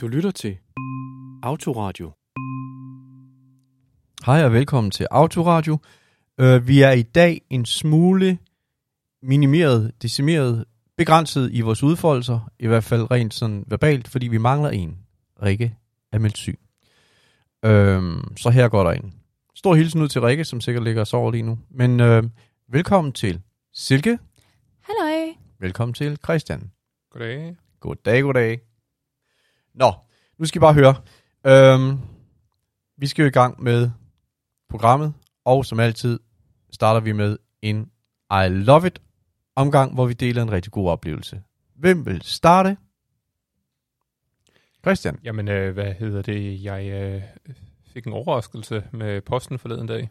Du lytter til Autoradio. Hej og velkommen til Autoradio. Uh, vi er i dag en smule minimeret, decimeret, begrænset i vores udfoldelser, i hvert fald rent sådan verbalt, fordi vi mangler en. Rikke er meldt syg. Uh, så her går der en. Stor hilsen ud til Rikke, som sikkert ligger og sover lige nu. Men uh, velkommen til Silke. Halløj. Velkommen til Christian. Goddag. Goddag, goddag. Nå, nu skal I bare høre. Øhm, vi skal jo i gang med programmet, og som altid starter vi med en I Love It omgang, hvor vi deler en rigtig god oplevelse. Hvem vil starte? Christian. Jamen, øh, hvad hedder det? Jeg øh, fik en overraskelse med posten forleden dag,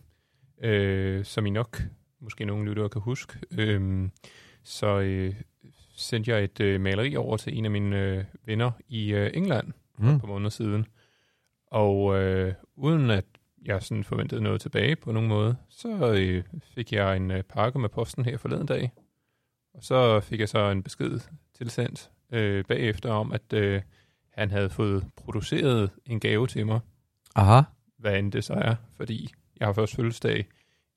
øh, som I nok, måske nogle lyttere kan huske. Øh, så øh, sendte jeg et øh, maleri over til en af mine øh, venner i øh, England Mm. par måneder siden. Og øh, uden at jeg sådan forventede noget tilbage på nogen måde, så øh, fik jeg en øh, pakke med posten her forleden dag. Og så fik jeg så en besked tilsendt øh, bagefter om, at øh, han havde fået produceret en gave til mig, Aha. hvad end det så er, fordi jeg har først fødselsdag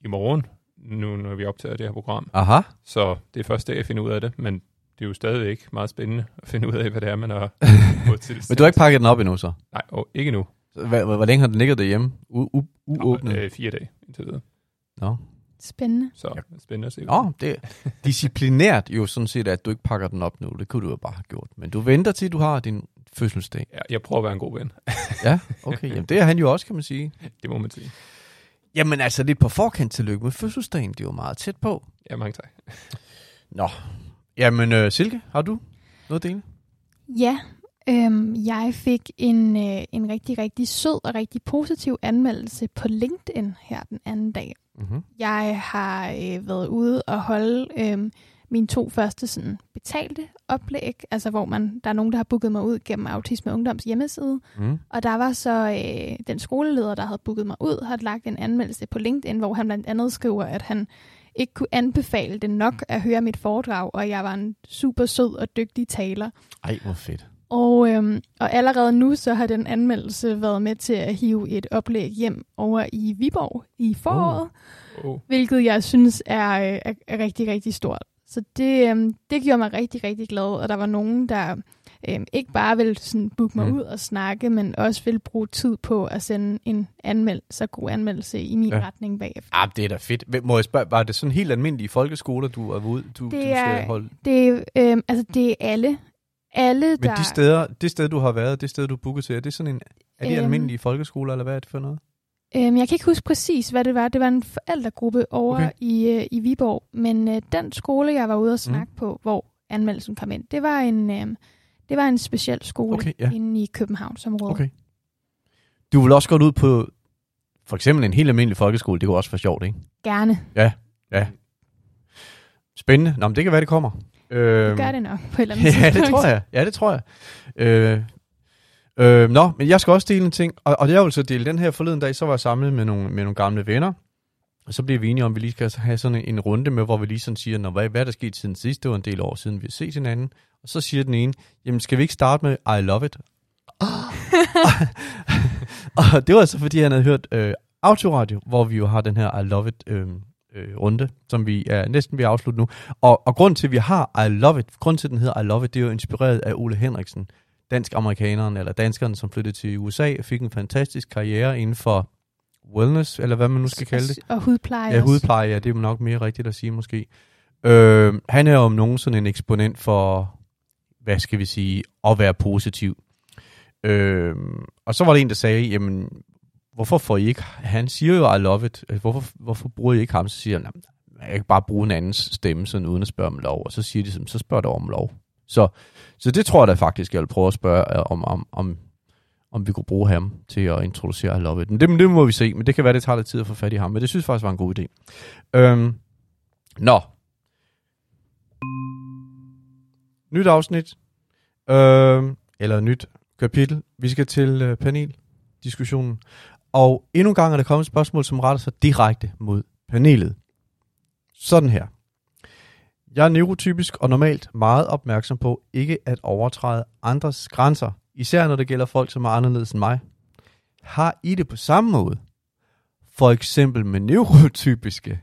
i morgen, nu når vi optager det her program. Aha. Så det er første dag, jeg finder ud af det, men det er jo stadigvæk meget spændende at finde ud af, hvad det er, man har fået til. Men du har ikke pakket den op endnu så? Nej, og ikke nu. Hvor, hvor, hvor længe har den ligget derhjemme? U- u- uåbnet? Øh, fire dage indtil videre. Nå. Spændende. Så Ja. spændende at se. Nå, det er disciplinært jo sådan set, at du ikke pakker den op nu. Det kunne du jo bare have gjort. Men du venter til, du har din fødselsdag. Jeg, jeg prøver at være en god ven. Ja, okay. Jamen, det er han jo også, kan man sige. Det må man sige. Jamen altså, lidt på forkant tillykke med fødselsdagen. Det er jo meget tæt på. Ja, mange tak. Nå. Jamen, øh, Silke, har du noget at dele? Ja, øhm, jeg fik en, øh, en rigtig, rigtig sød og rigtig positiv anmeldelse på LinkedIn her den anden dag. Mm-hmm. Jeg har øh, været ude og holde øh, mine to første sådan, betalte oplæg, altså hvor man der er nogen, der har booket mig ud gennem Autisme Ungdoms hjemmeside. Mm. Og der var så øh, den skoleleder, der havde booket mig ud, har lagt en anmeldelse på LinkedIn, hvor han blandt andet skriver, at han ikke kunne anbefale det nok at høre mit foredrag, og jeg var en super sød og dygtig taler. Ej, hvor fedt. Og, øhm, og allerede nu så har den anmeldelse været med til at hive et oplæg hjem over i Viborg i foråret, oh. Oh. hvilket jeg synes er, øh, er, er rigtig, rigtig stort. Så det, øhm, det gjorde mig rigtig, rigtig glad, og der var nogen, der øhm, ikke bare ville sådan booke mig Mm. ud og snakke, men også ville bruge tid på at sende en anmeldelse, god anmeldelse i min Ja. retning bagefter. Ah, det er da fedt. Må jeg spørge, var det sådan helt almindelige folkeskoler, du er ude, du, Det du skal holde? Det, er, øhm, altså, det er alle. Alle, Men der... de steder, det sted, du har været, det sted, du er booket til, er det sådan en, er de Øhm. almindelige folkeskoler, eller hvad er det for noget? Øhm, jeg kan ikke huske præcis, hvad det var. Det var en forældregruppe over Okay. i, øh, i Viborg. Men øh, den skole, jeg var ude at snakke mm. på, hvor anmeldelsen kom ind, det var en, øh, det var en speciel skole Okay, ja. inde i Københavnsområdet. Okay. Du vil også godt ud på for eksempel en helt almindelig folkeskole. Det kunne også være sjovt, ikke? Gerne. Spændende. Nå, men det kan være, det kommer. Øhm, Det gør det nok på et eller andet ja, det tror jeg. Ja, det tror jeg. Øh, øh, nå, men jeg skal også dele en ting. Og, og jeg vil så dele den her forleden dag, så var jeg samlet med nogle, med nogle gamle venner. Og så blev vi enige om, at vi lige skal have sådan en, runde med, hvor vi lige sådan siger, Nå, hvad, hvad er der sket siden sidst? Det var en del år siden, vi har set hinanden. Og så siger den ene, jamen skal vi ikke starte med I love it? og det var altså, fordi han havde hørt øh, Autoradio, hvor vi jo har den her I love it øh, øh, runde, som vi er næsten ved at afslutte nu. Og, og grund til, at vi har I love it, grund til, at den hedder I love it, det er jo inspireret af Ole Henriksen, dansk-amerikaneren, eller danskeren, som flyttede til USA og fik en fantastisk karriere inden for wellness, eller hvad man nu skal kalde det. Og hudpleje Ja, hudpleje, ja, det er nok mere rigtigt at sige måske. Øh, han er jo om nogen sådan en eksponent for, hvad skal vi sige, at være positiv. Øh, og så var der en, der sagde, jamen, hvorfor får I ikke, han siger jo, I love it, hvorfor, hvorfor bruger I ikke ham? Så siger han, "Jamen, jeg kan bare bruge en andens stemme, sådan uden at spørge om lov. Og så siger de, så spørger du om lov. Så, så det tror jeg da faktisk, jeg vil prøve at spørge øh, om, om, om, om vi kunne bruge ham til at introducere I Love It. Men det, men det må vi se, men det kan være, det tager lidt tid at få fat i ham. Men det synes jeg faktisk var en god idé. Øhm, nå. Nyt afsnit. Øhm, eller nyt kapitel. Vi skal til øh, paneldiskussionen. Og endnu en gang er der kommet et spørgsmål, som retter sig direkte mod panelet. Sådan her. Jeg er neurotypisk og normalt meget opmærksom på ikke at overtræde andres grænser især når det gælder folk, som er anderledes end mig, har I det på samme måde? For eksempel med neurotypiske.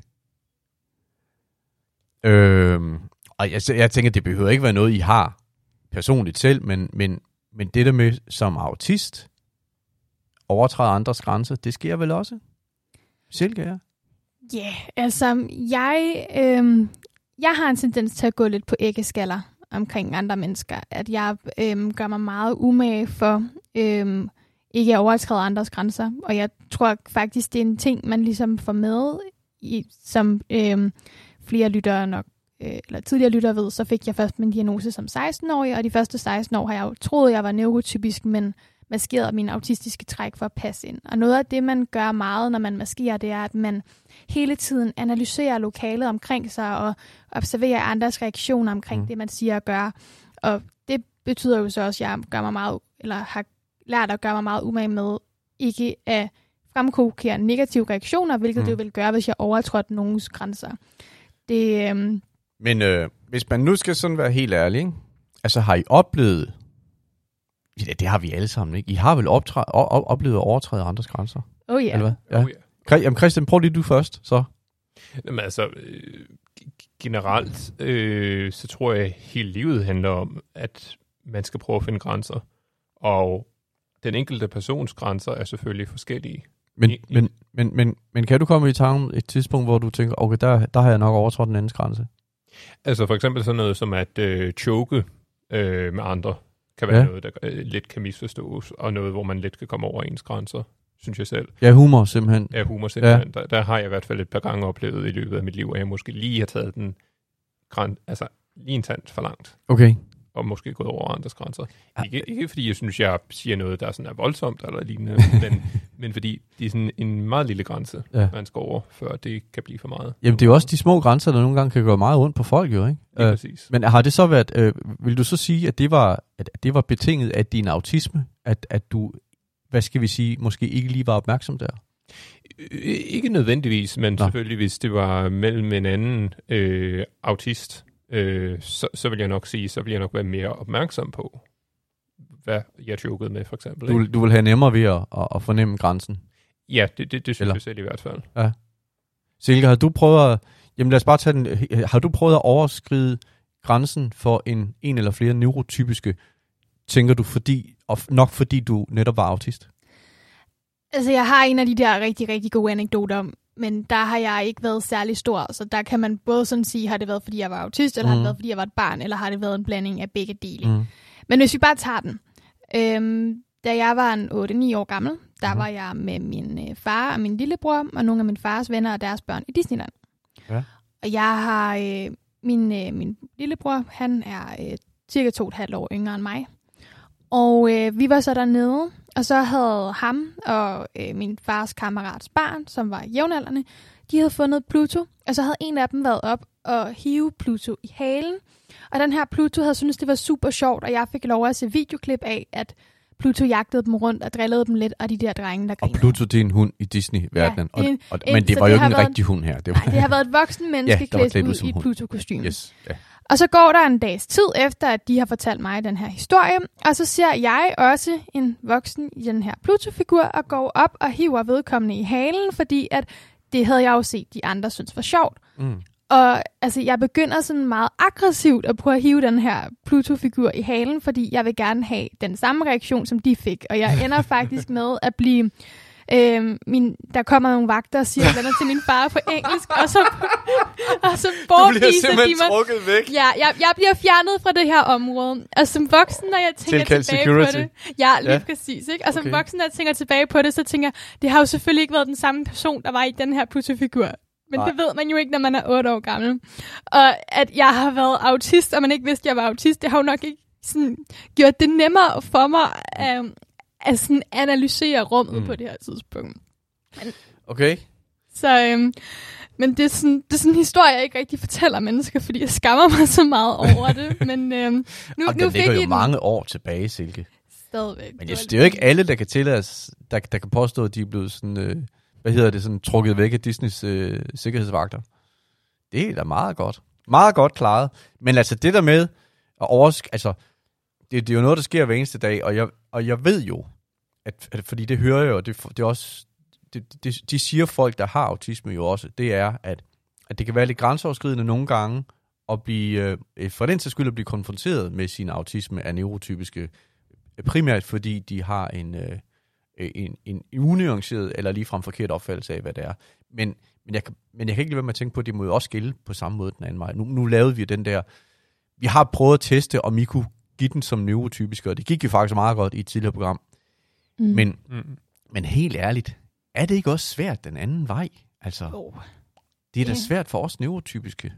Øhm, og jeg, altså, jeg tænker, det behøver ikke være noget, I har personligt selv, men, men, men det der med som autist, overtræde andres grænser, det sker vel også? Silke, ja. Ja, yeah, altså, jeg, øhm, jeg har en tendens til at gå lidt på æggeskaller omkring andre mennesker. At jeg øhm, gør mig meget umage for øhm, ikke at overtræde andres grænser. Og jeg tror faktisk, det er en ting, man ligesom får med, i, som øhm, flere lyttere nok øh, eller tidligere lyttere ved, så fik jeg først min diagnose som 16-årig, og de første 16 år har jeg jo troet, jeg var neurotypisk, men maskeret mine autistiske træk for at passe ind. Og noget af det, man gør meget, når man maskerer, det er, at man hele tiden analyserer lokalet omkring sig og observerer andres reaktioner omkring mm. det, man siger og gør. Og det betyder jo så også, at jeg gør mig meget, eller har lært at gøre mig meget umage med ikke at fremkokere negative reaktioner, hvilket mm. det jo vil gøre, hvis jeg overtrådte nogens grænser. Det, øhm, Men øh, hvis man nu skal sådan være helt ærlig, ikke? altså har I oplevet, ja, det har vi alle sammen, ikke? I har vel optræ- op- oplevet at overtræde andres grænser? oh ja. Eller hvad? Oh, ja. Kri- Jamen Christian, prøv lige du først, så. Jamen altså, øh, generelt, øh, så tror jeg, at hele livet handler om, at man skal prøve at finde grænser. Og den enkelte persons grænser er selvfølgelig forskellige. Men, I- men, men, men, men kan du komme i tanke et tidspunkt, hvor du tænker, okay, der, der har jeg nok overtrådt den andens grænse? Altså for eksempel sådan noget som at øh, choke øh, med andre, kan være Ja. noget, der øh, lidt kan misforstås, og noget, hvor man lidt kan komme over ens grænser, synes jeg selv. Ja, humor simpelthen. Ja, humor simpelthen. Ja. Der, der har jeg i hvert fald et par gange oplevet i løbet af mit liv, at jeg måske lige har taget den græn, altså lige en tand for langt, Okay. Og måske gået over andres grænser. Ja. Ikke, ikke fordi jeg synes, jeg siger noget, der sådan er voldsomt eller lignende, men, men fordi det er sådan en meget lille grænse, Ja. ja. man skal over, før det kan blive for meget. Jamen, det er jo også de små grænser, der nogle gange kan gøre meget ondt på folk, jo, ikke? Lige Øh, præcis. men har det så været, øh, vil du så sige, at det var, at det var betinget af din autisme, at, at du, hvad skal vi sige, måske ikke lige var opmærksom der? Øh, Ikke nødvendigvis, men. Nå. selvfølgelig, hvis det var mellem en anden øh, autist, øh, så, så vil jeg nok sige, så vil jeg nok være mere opmærksom på, hvad jeg jokede med, for eksempel. Du, ikke? du vil have nemmere ved at, at, at fornemme grænsen. Ja, det, det, det synes Eller- jeg selv i hvert fald. Silke, har du prøvet at, jamen lad os bare tage den, har du prøvet at overskride grænsen for en, en eller flere neurotypiske, tænker du, fordi, og nok fordi du netop var autist? Altså, jeg har en af de der rigtig, rigtig gode anekdoter, men der har jeg ikke været særlig stor, så der kan man både sådan sige, har det været, fordi jeg var autist, eller mm. har det været, fordi jeg var et barn, eller har det været en blanding af begge dele. Mm. Mm. Men hvis vi bare tager den. Øhm, da jeg var en 8-9 år gammel, der Mhm. var jeg med min øh, far og min lillebror, og nogle af min fars venner og deres børn i Disneyland. Ja. Og jeg har, øh, min, øh, min lillebror, han er øh, cirka to og et halvt år yngre end mig. Og øh, vi var så dernede, og så havde ham og øh, min fars kammerats barn, som var jævnaldrende, de havde fundet Pluto, og så havde en af dem været op og hive Pluto i halen. Og den her Pluto havde syntes, det var super sjovt, og jeg fik lov at se videoklip af, at Pluto jagtede dem rundt og drillede dem lidt, og de der drenge, der Og grinede. Pluto, det er en hund i Disney-verdenen. Ja, en- og, og, en- men det var jo ikke en rigtig hund her. Det var, Nej, det har været et voksen menneske Ja, klædt ud i et. Pluto-kostyme. Yes. Ja. Og så går der en dags tid efter, at de har fortalt mig den her historie, og så ser jeg også en voksen i den her Pluto-figur og går op og hiver vedkommende i halen, fordi at det havde jeg jo set, de andre synes var sjovt. Mm. Og altså, jeg begynder sådan meget aggressivt at prøve at hive den her Pluto-figur i halen, fordi jeg vil gerne have den samme reaktion, som de fik. Og jeg ender faktisk med at blive... Øh, min, der kommer nogle vagter og siger noget til min far på engelsk, og så, og så bortviser de mig. trukket væk. Ja, jeg, jeg bliver fjernet fra det her område. Og som voksen, når jeg tænker Tilkaldt tilbage security. på det... Ja, lige Ja. præcis. Ikke? Og som Okay. voksen, når jeg tænker tilbage på det, så tænker jeg, det har jo selvfølgelig ikke været den samme person, der var i den her Pluto-figur. Men Nej. Nej. det ved man jo ikke, når man er 8 år gammel. Og at jeg har været autist, og man ikke vidste, at jeg var autist, det har jo nok ikke sådan, gjort det nemmere for mig at, at sådan analysere rummet Mm. på det her tidspunkt. Okay. Så, øhm, men det er, sådan, det er sådan en historie, jeg ikke rigtig fortæller mennesker, fordi jeg skammer mig så meget over det. Men øhm, nu, Og nu fik ligger jo den mange år tilbage, Silke. stadigvæk. Men jeg det er jo ikke alle, der kan tillade os, der, der kan påstå, at de er blevet sådan, øh, hvad hedder det, sådan trukket væk af Disneys øh, sikkerhedsvagter. Det er da meget godt. Meget godt klaret. Men altså det der med at oversk... Altså, det, det er jo noget, der sker hver eneste dag, og jeg, og jeg ved jo, at, at fordi det hører jeg jo, det, det er også, det, det, de siger folk, der har autisme jo også, det er, at, at det kan være lidt grænseoverskridende nogle gange, at blive, øh, øh for den sags skyld at blive konfronteret med sin autisme af neurotypiske, øh, primært fordi de har en, øh, en, en unuanceret eller ligefrem forkert opfattelse af, hvad det er. Men, men, jeg, kan- men jeg kan ikke lade være med at tænke på, at det må jo også gælde på samme måde den anden vej. Nu, nu lavede vi den der, vi har prøvet at teste, om I kunne give den som neurotypisk, og det gik jo faktisk meget godt i et tidligere program. Mm. Men, Mm. men helt ærligt, er det ikke også svært den anden vej? Altså, Oh. det er da Ja. svært for os neurotypiske.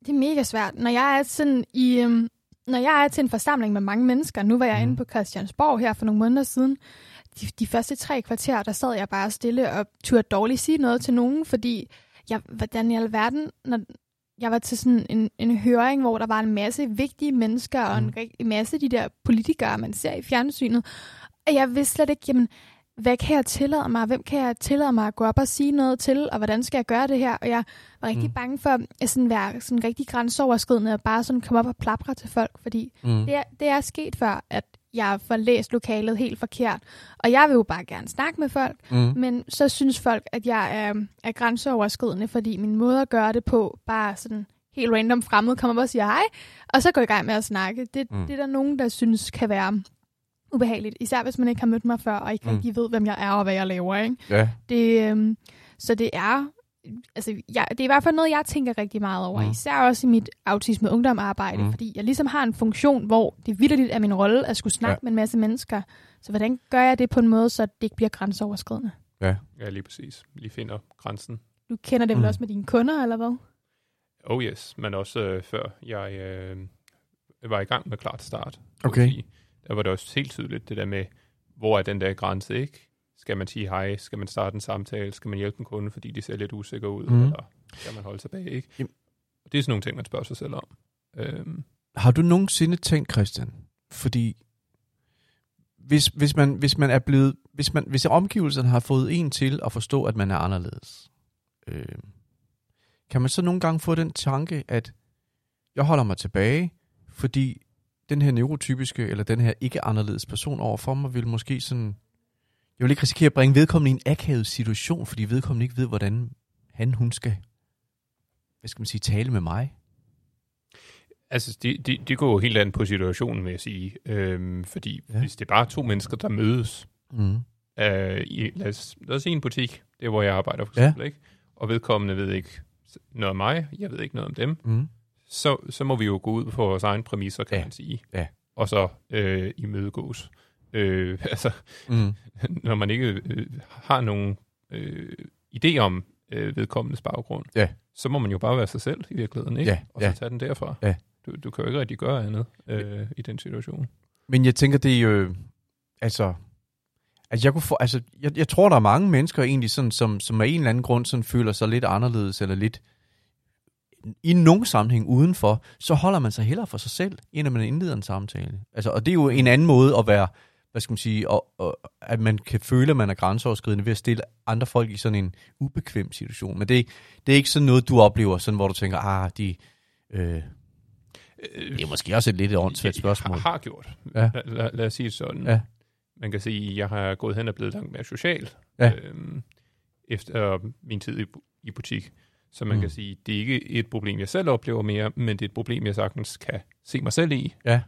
Det er mega svært. Når jeg er sådan i... Øhm, når jeg er til en forsamling med mange mennesker, nu var jeg mm. inde på Christiansborg her for nogle måneder siden, de, de første tre kvarter, der sad jeg bare stille og turde dårligt sige noget til nogen, fordi jeg, hvordan i alverden, når jeg var til sådan en, en høring, hvor der var en masse vigtige mennesker og en, rig- en masse af de der politikere, man ser i fjernsynet, og jeg vidste slet ikke, jamen, hvad kan jeg tillade mig? Hvem kan jeg tillade mig at gå op og sige noget til? Og hvordan skal jeg gøre det her? Og jeg var rigtig Mm. bange for at sådan være sådan rigtig grænseoverskridende og bare sådan komme op og plapre til folk, fordi Mm. det er, det er sket før, at jeg får læst lokalet helt forkert. Og jeg vil jo bare gerne snakke med folk, Mm. men så synes folk, at jeg er, er grænseoverskridende, fordi min måde at gøre det på, bare sådan helt random fremmed, kommer op og siger hej, og så går jeg i gang med at snakke. Det, mm. det er der nogen, der synes kan være ubehageligt, især hvis man ikke har mødt mig før, og ikke Mm. rigtig ved, hvem jeg er og hvad jeg laver. Ikke? Ja. Det, øhm, så det er, altså, jeg, det er i hvert fald noget, jeg tænker rigtig meget over, Mm. især også i mit autisme ungdomarbejde, Mm. mm. fordi jeg ligesom har en funktion, hvor det vidderligt er min rolle at skulle snakke Ja. ja. med en masse mennesker. Så hvordan gør jeg det på en måde, så det ikke bliver grænseoverskridende? Ja, lige præcis. Lige finder grænsen. Du kender det vel Mm. mm. også med dine kunder, eller hvad? Oh yes, men også øh, før jeg øh, var i gang med klart start. Okay. Fordi Der var det også helt tydeligt, det der med, hvor er den der grænse, ikke? Skal man sige hej? Skal man starte en samtale? Skal man hjælpe en kunde, fordi de ser lidt usikre ud? Mm. Eller skal man holde tilbage, ikke? Jamen. Det er sådan nogle ting, man spørger sig selv om. Øhm, Har du nogensinde tænkt, Christian, fordi hvis, hvis, man, hvis man er blevet, hvis, man, hvis omgivelserne har fået en til at forstå, at man er anderledes, øh, kan man så nogle gange få den tanke, at jeg holder mig tilbage, fordi den her neurotypiske, eller den her ikke anderledes person overfor mig, vil måske sådan, jeg vil ikke risikere at bringe vedkommende i en akavet situation, fordi vedkommende ikke ved, hvordan han, hun skal, hvad skal man sige, tale med mig. altså, det, det, det går jo helt an på situationen, vil jeg sige. Øhm, fordi Ja. ja. hvis det er bare to mennesker, der mødes, Mm. øh, i, lad, os, lad os sige en butik, det er, hvor jeg arbejder for Ja. eksempel, ikke? og vedkommende ved ikke noget om mig, jeg ved ikke noget om dem, Mm. Så, så må vi jo gå ud på vores egen præmisser, kan Ja. man sige. Ja. Og så øh, imødegås. Øh, altså, Mm. når man ikke øh, har nogen øh, idé om øh, vedkommendes baggrund, Ja. så må man jo bare være sig selv i virkeligheden, ikke? Ja, Og så ja. tage den derfra. Ja. Du, du kan jo ikke rigtig gøre andet øh, i den situation. Men jeg tænker, det er jo... Altså, altså jeg, kunne få, altså, jeg, jeg tror, der er mange mennesker egentlig, sådan, som, som af en eller anden grund sådan, føler sig lidt anderledes, eller lidt i nogen sammenhæng udenfor, så holder man sig hellere for sig selv, end at man indleder en samtale. Altså, og det er jo en anden måde at være, hvad skal man sige, og, og, at man kan føle, at man er grænseoverskridende ved at stille andre folk i sådan en ubekvem situation. Men det, det er ikke sådan noget, du oplever, sådan, hvor du tænker, ah, de... Øh, det er måske også et lidt åndssvagt spørgsmål. Har, har gjort. Ja. Lad, lad, lad os sige sådan. Ja. Man kan sige, at jeg har gået hen og blevet langt mere social Ja. øhm, efter min tid i, i butik. Så man Mm. kan sige, det er ikke et problem, jeg selv oplever mere, men det er et problem, jeg sagtens kan se mig selv i Ja.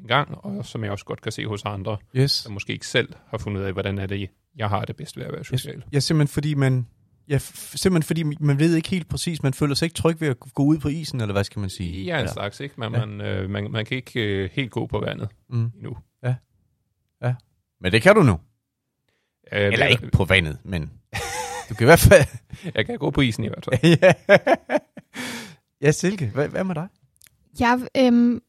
en gang, og som jeg også godt kan se hos andre, Yes. der måske ikke selv har fundet ud af, hvordan er det, jeg har det bedst ved at være social. Ja, simpelthen fordi man... Ja, simpelthen fordi man ved ikke helt præcis, man føler sig ikke tryg ved at gå ud på isen, eller hvad skal man sige? Ja, en slags, ikke? Men Ja. man, øh, man, man kan ikke øh, helt gå på vandet Mm. endnu. Men det kan du nu. Øh, Eller ikke på vandet, men du kan i hvert fald... Jeg kan gå på isen i hvert fald. ja. ja, Silke, hvad, hvad med dig? Jeg, øhm,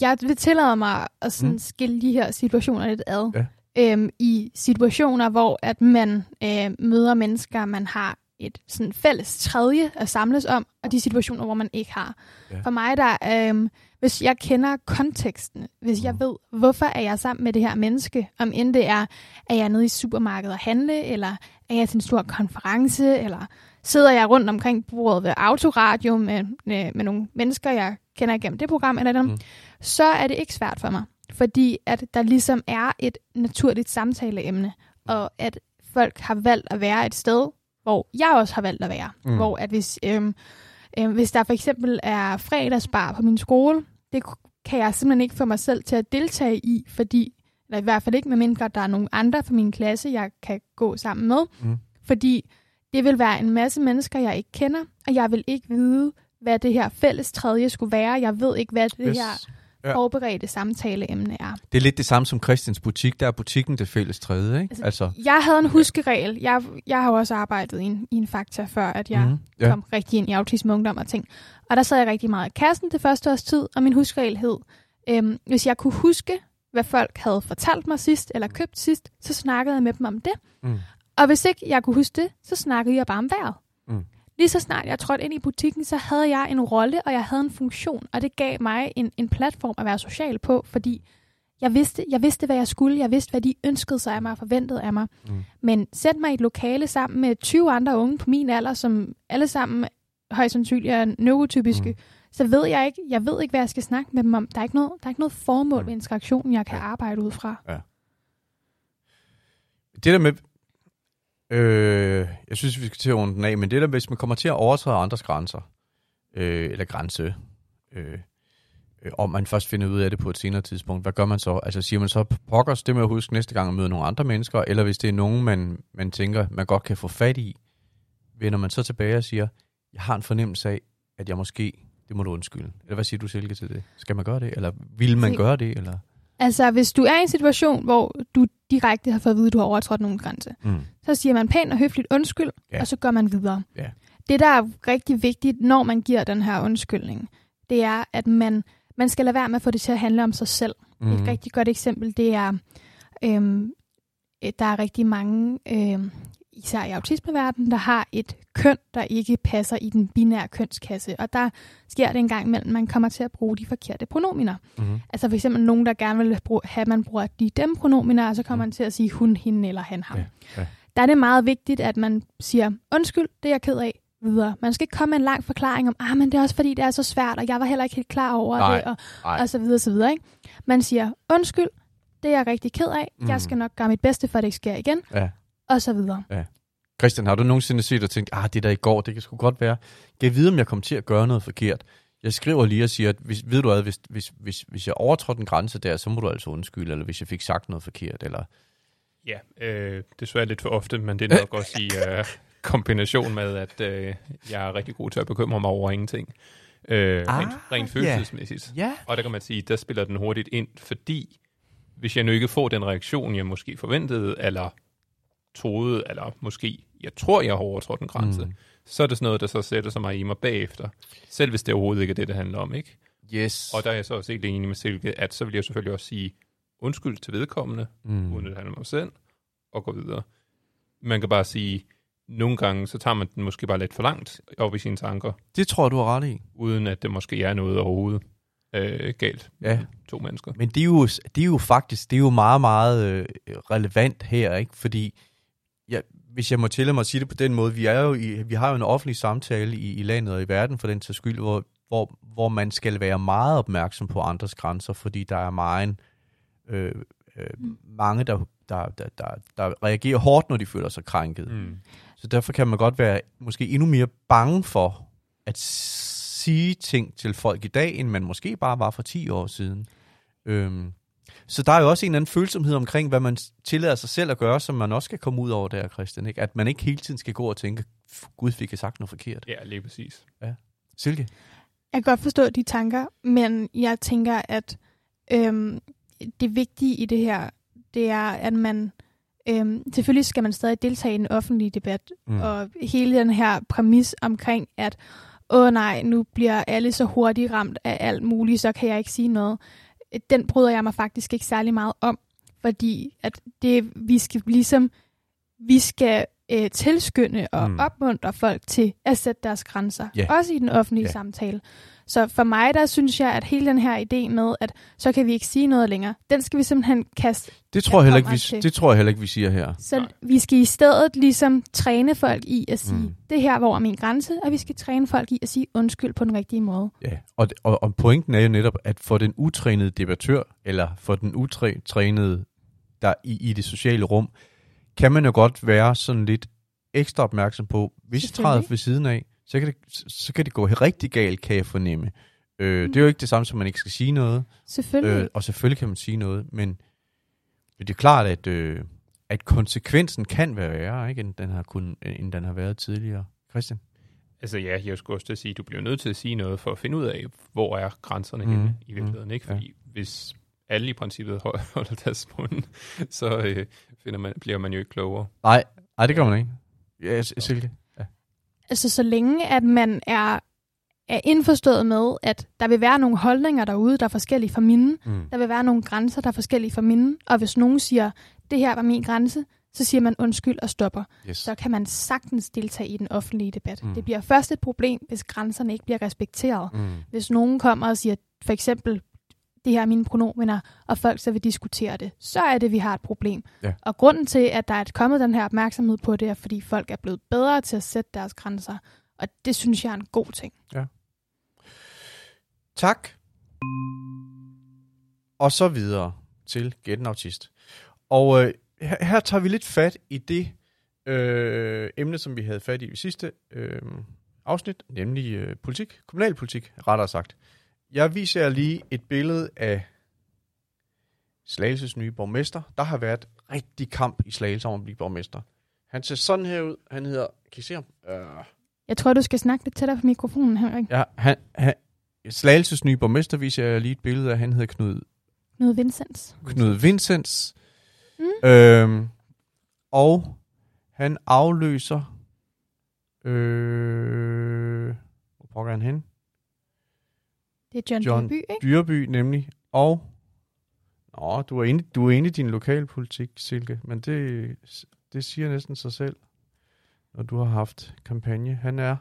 jeg vil tillade mig at sådan Mm. skille de her situationer lidt ad. Ja. Øhm, I situationer, hvor at man øh, møder mennesker, man har et sådan fælles tredje at samles om, og de situationer, hvor man ikke har. Ja. For mig, der øhm, hvis jeg kender konteksten, hvis jeg Mm. ved, hvorfor er jeg sammen med det her menneske, om end det er, er jeg nede i supermarkedet og handle, eller er jeg til en stor konference, eller sidder jeg rundt omkring bordet ved autoradio med, med, med nogle mennesker, jeg kender igennem det program, eller dem, Mm. så er det ikke svært for mig. fordi at der ligesom er et naturligt samtaleemne, og at folk har valgt at være et sted, hvor jeg også har valgt at være. Mm. Hvor at hvis, øhm, øhm, hvis der for eksempel er fredagsbar på min skole, det kan jeg simpelthen ikke få mig selv til at deltage i, fordi, eller i hvert fald ikke, medmindre der er nogen andre fra min klasse, jeg kan gå sammen med. Mm. Fordi det vil være en masse mennesker, jeg ikke kender, og jeg vil ikke vide, hvad det her fælles tredje skulle være. Jeg ved ikke, hvad det yes. her Ja. forberedte samtaleemne er. Det er lidt det samme som Christians butik. Der er butikken det fælles tredje, ikke? Altså, Altså, Jeg havde en huskeregel. Jeg, jeg har jo også arbejdet i en, i en fakta, før at jeg mm. Ja. kom rigtig ind i autisme, ungdom og ting. Og der sad jeg rigtig meget i kassen det første års tid, og min huskeregel hed, øhm, hvis jeg kunne huske, hvad folk havde fortalt mig sidst, eller købt sidst, så snakkede jeg med dem om det. Mm. Og hvis ikke jeg kunne huske det, så snakkede jeg bare om vejret. Mm. Lige så snart jeg trådte ind i butikken, så havde jeg en rolle, og jeg havde en funktion, og det gav mig en, en platform at være social på, fordi jeg vidste, jeg vidste, hvad jeg skulle, jeg vidste, hvad de ønskede sig af mig og forventede af mig. Mm. Men sæt mig i et lokale sammen med 20 andre unge på min alder, som alle sammen højst sandsynligt er neurotypiske, Mm. så ved jeg ikke, jeg ved ikke, hvad jeg skal snakke med dem om. Der er ikke noget, der er ikke noget formål Mm. med interaktionen, jeg kan Ja. arbejde ud fra. det der med... Øh, jeg synes, vi skal til at runde den af, men det der, hvis man kommer til at overtræde andres grænser, øh, eller grænse, øh, øh, og man først finder ud af det på et senere tidspunkt, hvad gør man så? Altså siger man så, pokkers, det med at huske næste gang at møde nogle andre mennesker, eller hvis det er nogen, man, man tænker, man godt kan få fat i, vender man så tilbage og siger, jeg har en fornemmelse af, at jeg måske, det må du undskylde. Eller hvad siger du, Silke, til det? Skal man gøre det? Eller vil man gøre det? Eller? Altså, hvis du er i en situation, hvor du direkte har fået at vide, at du har overtrådt nogen grænse, Mm. så siger man pænt og høfligt undskyld, Ja. og så går man videre. Ja. Det, der er rigtig vigtigt, når man giver den her undskyldning, det er, at man, man skal lade være med at få det til at handle om sig selv. Mm. Et rigtig godt eksempel, det er, øhm, øh, der er rigtig mange, øhm, især i autismeverdenen, der har et køn, der ikke passer i den binære kønskasse. Og der sker det en gang imellem, man kommer til at bruge de forkerte pronominer. Mm. Altså for eksempel nogen, der gerne vil bruge, have, at man bruger de dem pronominer, og så kommer man til at sige hun, hende eller han, ham. Ja, ja. Der er det meget vigtigt, at man siger, undskyld, det er jeg ked af, videre. Man skal ikke komme med en lang forklaring om, ah, men det er også fordi, det er så svært, og jeg var heller ikke helt klar over Nej, det, og, nej. og så videre, så videre. Ikke? Man siger, undskyld, det er jeg rigtig ked af, Mm. jeg skal nok gøre mit bedste, for at det ikke sker igen, Ja. Og så videre. Christian, har du nogensinde set og tænkt, ah, det der i går, det kan sgu godt være. Jeg vide, om jeg kom til at gøre noget forkert? Jeg skriver lige og siger, at hvis, ved du hvad, hvis, hvis, hvis, hvis jeg overtrådte en grænse der, så må du altså undskylde, eller hvis jeg fik sagt noget forkert, eller... Ja, øh, desværre lidt for ofte, men det er nok også i øh, kombination med, at øh, jeg er rigtig god til at bekymre mig over ingenting. Øh, Ah, rent, rent ja. følelsesmæssigt. Ja. Og der kan man sige, der spiller den hurtigt ind, fordi hvis jeg nu ikke får den reaktion, jeg måske forventede, eller troede, eller måske jeg tror, jeg har overtrådt en grænse, Mm. så er det sådan noget, der så sætter sig mig i mig bagefter. Selv hvis det overhovedet ikke er det, det handler om, ikke? Yes. Og der er jeg så også helt enig med Silke, at så vil jeg selvfølgelig også sige undskyld til vedkommende, mm. uden at det handler om mig selv, og gå videre. Man kan bare sige, nogle gange, så tager man den måske bare lidt for langt op i sine tanker, Det tror jeg, du har ret i. uden at det måske er noget overhovedet øh, galt Ja. to mennesker. Men det er jo, det er jo faktisk det er jo meget, meget øh, relevant her, ikke? Fordi ja, hvis jeg må tillade mig at sige det på den måde, vi, er jo i, vi har jo en offentlig samtale i, i landet og i verden for den til skyld, hvor, hvor, hvor man skal være meget opmærksom på andres grænser, fordi der er meget, øh, øh, mange, der, der, der, der, der reagerer hårdt, når de føler sig krænket. Mm. Så derfor kan man godt være måske endnu mere bange for at sige ting til folk i dag, end man måske bare var for 10 år siden. Øhm, så der er jo også en eller anden følsomhed omkring, hvad man tillader sig selv at gøre, som man også skal komme ud over der, Christian. Ikke? At man ikke hele tiden skal gå og tænke, gud fik jeg sagt noget forkert. Ja, lige præcis. Silke? Jeg kan godt forstå de tanker, men jeg tænker, at øhm, det vigtige i det her, det er, at man øhm, selvfølgelig skal man stadig deltage i den offentlige debat, mm. og hele den her præmis omkring, at åh nej, nu bliver alle så hurtigt ramt af alt muligt, så kan jeg ikke sige noget. Øh, den bryder jeg mig faktisk ikke særlig meget om, fordi at det, vi skal ligesom, vi skal øh, tilskynde og Mm. opmuntre folk til at sætte deres grænser. Ja. Også i den offentlige Ja. samtale. Så for mig, der synes jeg, at hele den her idé med, at så kan vi ikke sige noget længere, den skal vi simpelthen kaste. Det tror, jeg heller ikke, vi, til. det tror jeg heller ikke, vi siger her. Så Nej. vi skal i stedet ligesom træne folk i at sige, mm. det her hvor er min grænse, og vi skal træne folk i at sige undskyld på den rigtige måde. Ja, og, og, og pointen er jo netop, at for den utrænede debattør, eller for den utrænede, der i, i det sociale rum, kan man jo godt være sådan lidt ekstra opmærksom på, hvis jeg træder ved siden af, så kan, det, så kan det gå rigtig galt, kan jeg fornemme. Øh, Mm. Det er jo ikke det samme, som man ikke skal sige noget, Selvfølgelig. øh, og selvfølgelig kan man sige noget, men det er klart, at, øh, at konsekvensen kan være værre, ikke, end, den har kun, end den har været tidligere. Christian? Altså ja, jeg skulle også til at sige, at du bliver nødt til at sige noget for at finde ud af, hvor er grænserne mm. henne i virkeligheden. Ikke? Ja. Fordi hvis alle i princippet hold- holder deres mund, så øh, finder man, bliver man jo ikke klogere. Nej, nej det gør man ikke. Ja, Silke? Altså så længe at man er, er indforstået med, at der vil være nogle holdninger derude, der er forskellige fra mine, Mm. der vil være nogle grænser, der er forskellige fra mine, og hvis nogen siger, det her var min grænse, så siger man undskyld og stopper. Yes. Så kan man sagtens deltage i den offentlige debat. Mm. Det bliver først et problem, hvis grænserne ikke bliver respekteret. Mm. Hvis nogen kommer og siger, for eksempel, det her er mine pronomener, og folk så vil diskutere det, så er det, vi har et problem. Ja. Og grunden til, at der er kommet den her opmærksomhed på det, er, fordi folk er blevet bedre til at sætte deres grænser. Og det synes jeg er en god ting. Tak. Og så videre til en Autist. Og øh, her, her tager vi lidt fat i det øh, emne, som vi havde fat i i sidste øh, afsnit, nemlig øh, politik, kommunalpolitik, rettere sagt. Jeg viser jer lige et billede af Slagelses nye borgmester. Der har været rigtig kamp i Slagelse om at blive borgmester. Han ser sådan her ud. Han hedder... Kan I se ham? Øh, Jeg tror, du skal snakke lidt tættere på mikrofonen, Henrik. ja, han, han, Slagelses nye borgmester viser jeg lige et billede af. Han hedder Knud Noget Vincents. Knud Vincents. Mm. Øhm, og han afløser... Øh, hvor pokker er han hen? Det er John, John. Dyrby, ikke? Dyrby nemlig. Og... Nå, du er inde, du er inde i din lokalpolitik, Silke, men det, det siger næsten sig selv, når du har haft kampagne. Han er...